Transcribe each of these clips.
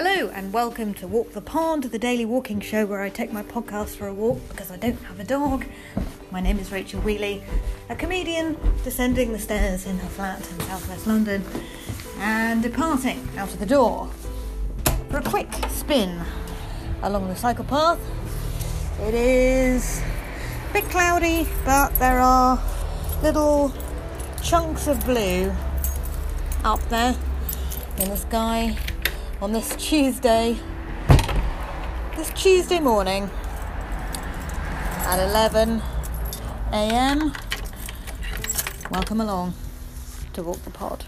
Hello, and welcome to Walk the Pod, the daily walking show where I take my podcast for a walk because I don't have a dog. My name is Rachel Wheeley, a comedian descending the stairs in her flat in southwest London and departing out of the door for a quick spin along the cycle path. It is a bit cloudy, but there are little chunks of blue up there in the sky on this Tuesday, this Tuesday morning at 11 a.m. Welcome along to Walk the Pod.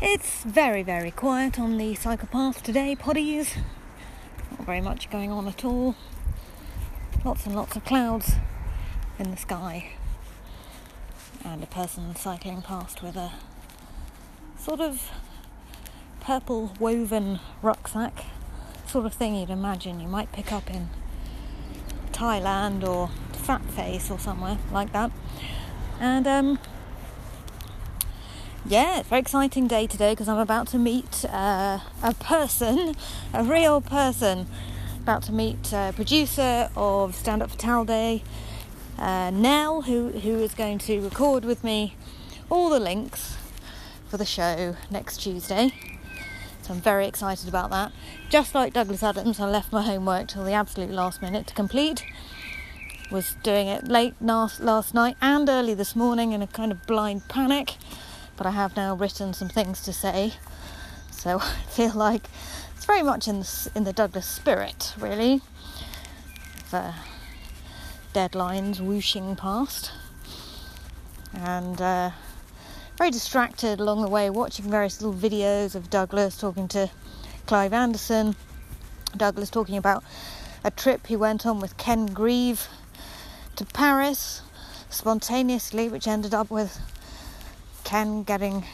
It's very, very quiet on the cycle path today, poddies. Not very much going on at all. Lots and lots of clouds in the sky and a person cycling past with a sort of purple woven rucksack, sort of thing you'd imagine you might pick up in Thailand or Fat Face or somewhere like that. And um, yeah, it's very exciting day today because I'm about to meet uh, a person, a real person. About to meet a producer of Stand Up for Towel Day, uh, Nell, who, who is going to record with me all the links for the show next Tuesday. So I'm very excited about that. Just like Douglas Adams, I left my homework till the absolute last minute to complete. Was doing it late last, last night and early this morning in a kind of blind panic, but I have now written some things to say. So I feel like it's very much in the, in the Douglas spirit, really. Uh, deadlines whooshing past. And uh, very distracted along the way, watching various little videos of Douglas talking to Clive Anderson. Douglas talking about a trip he went on with Ken Grieve to Paris spontaneously, which ended up with Ken getting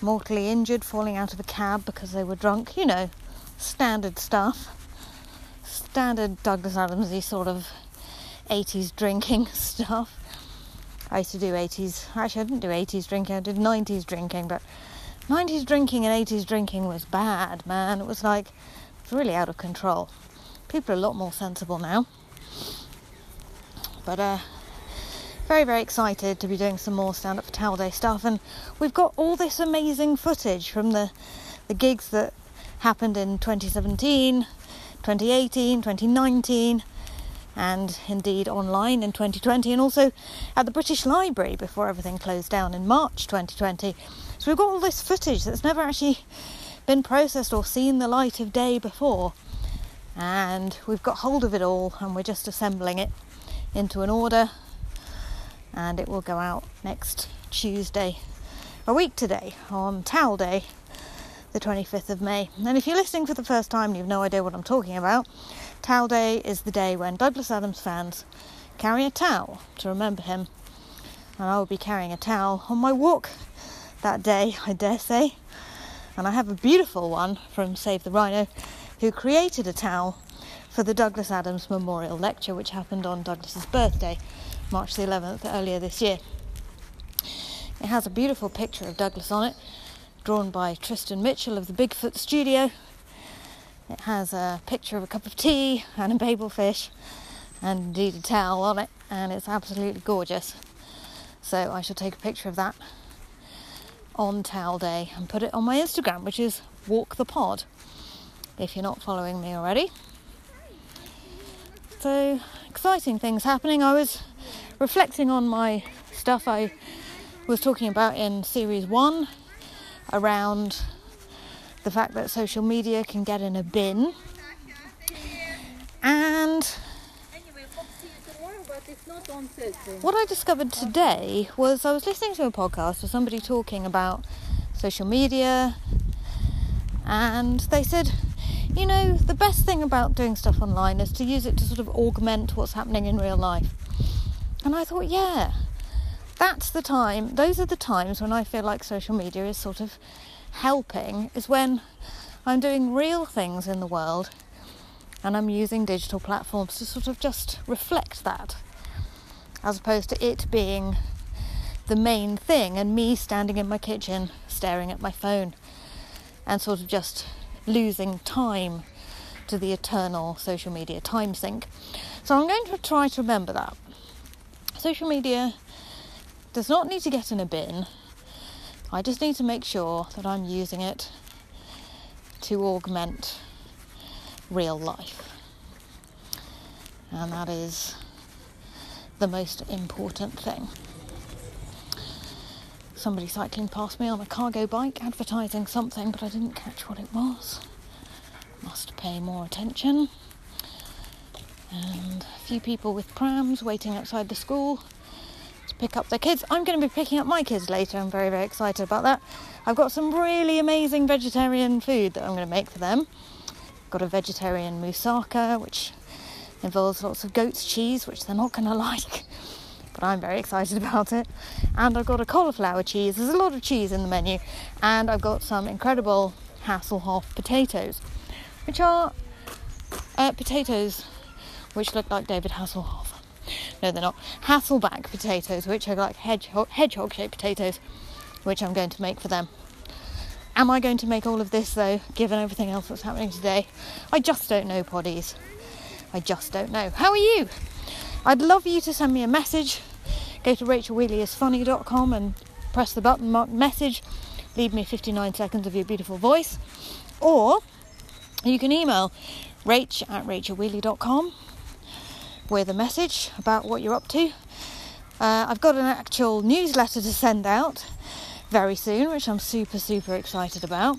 mortally injured, falling out of a cab because they were drunk. You know, standard stuff. Standard Douglas Adamsy sort of 80s drinking stuff. I used to do 80s, actually, I didn't do 80s drinking, I did 90s drinking, but 90s drinking and 80s drinking was bad, man. It was like, it was really out of control. People are a lot more sensible now. But, uh, very, very excited to be doing some more Stand Up for Towel Day stuff, and we've got all this amazing footage from the, the gigs that happened in 2017, 2018, 2019 and indeed online in 2020 and also at the British Library before everything closed down in March 2020. So we've got all this footage that's never actually been processed or seen the light of day before. And we've got hold of it all and we're just assembling it into an order and it will go out next Tuesday, a week today, on Towel Day, the 25th of May. And if you're listening for the first time and you've no idea what I'm talking about, Towel Day is the day when Douglas Adams fans carry a towel to remember him. And I will be carrying a towel on my walk that day, I dare say. And I have a beautiful one from Save the Rhino, who created a towel for the Douglas Adams Memorial Lecture, which happened on Douglas's birthday, March the 11th, earlier this year. It has a beautiful picture of Douglas on it, drawn by Tristan Mitchell of the Bigfoot Studio, it has a picture of a cup of tea and a babel fish and indeed a towel on it, and it's absolutely gorgeous. So I shall take a picture of that on Towel Day and put it on my Instagram, which is Walk the Pod, if you're not following me already. So exciting things happening. I was reflecting on my stuff I was talking about in series one around the fact that social media can get in a bin. And what I discovered today was I was listening to a podcast of somebody talking about social media, and they said, you know, the best thing about doing stuff online is to use it to sort of augment what's happening in real life. And I thought, yeah, that's the time, those are the times when I feel like social media is sort of helping is when I'm doing real things in the world and I'm using digital platforms to sort of just reflect that as opposed to it being the main thing, and me standing in my kitchen staring at my phone and sort of just losing time to the eternal social media time sink. So I'm going to try to remember that. Social media does not need to get in a bin. I just need to make sure that I'm using it to augment real life. And that is the most important thing. Somebody cycling past me on a cargo bike advertising something, but I didn't catch what it was. Must pay more attention. And a few people with prams waiting outside the school to pick up their kids. I'm going to be picking up my kids later. I'm very, very excited about that. I've got some really amazing vegetarian food that I'm going to make for them. Got a vegetarian moussaka, which involves lots of goat's cheese, which they're not going to like, but I'm very excited about it. And I've got a cauliflower cheese. There's a lot of cheese in the menu, and I've got some incredible Hasselhoff potatoes, which are uh, potatoes which look like David Hasselhoff. No, they're not. Hasselback potatoes, which are like hedgehog, hedgehog shaped potatoes, which I'm going to make for them. Am I going to make all of this though, given everything else that's happening today? I just don't know, poddies. I just don't know. How are you? I'd love you to send me a message. Go to rachelwheeleyisfunny.com and press the button marked message. Leave me 59 seconds of your beautiful voice. Or you can email rach at rachelwheeley.com with a message about what you're up to. Uh, I've got an actual newsletter to send out very soon, which I'm super, super excited about.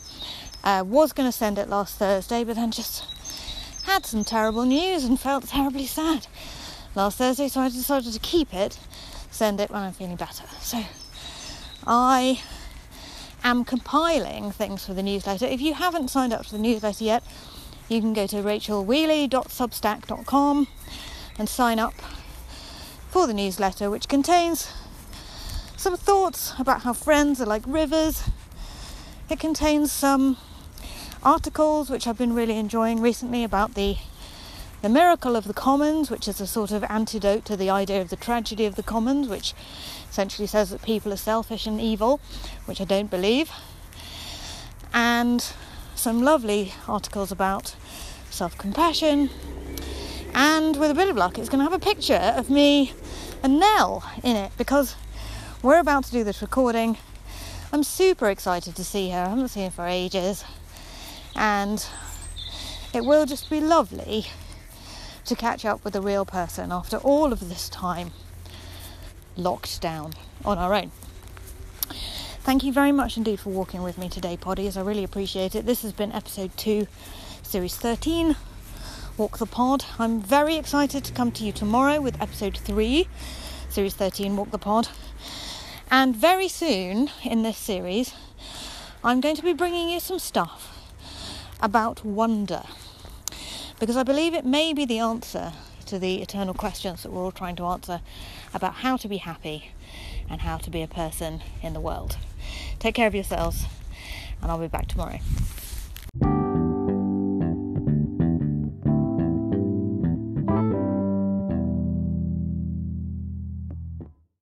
Uh, was going to send it last Thursday, but then just had some terrible news and felt terribly sad last Thursday, so I decided to keep it, send it when I'm feeling better. So I am compiling things for the newsletter. If you haven't signed up to the newsletter yet, you can go to rachelwheeley.substack.com and sign up for the newsletter, which contains some thoughts about how friends are like rivers. It contains some articles which I've been really enjoying recently about the the miracle of the commons, which is a sort of antidote to the idea of the tragedy of the commons, which essentially says that people are selfish and evil, which I don't believe. And some lovely articles about self compassion. And with a bit of luck, it's going to have a picture of me and Nell in it because we're about to do this recording. I'm super excited to see her. I haven't seen her for ages and it will just be lovely to catch up with a real person after all of this time locked down on our own. Thank you very much indeed for walking with me today, Poddies. I really appreciate it. This has been episode 2, series 13, Walk the Pod. I'm very excited to come to you tomorrow with episode 3, series 13, Walk the Pod. And very soon in this series, I'm going to be bringing you some stuff about wonder. Because I believe it may be the answer to the eternal questions that we're all trying to answer about how to be happy and how to be a person in the world. Take care of yourselves, and I'll be back tomorrow.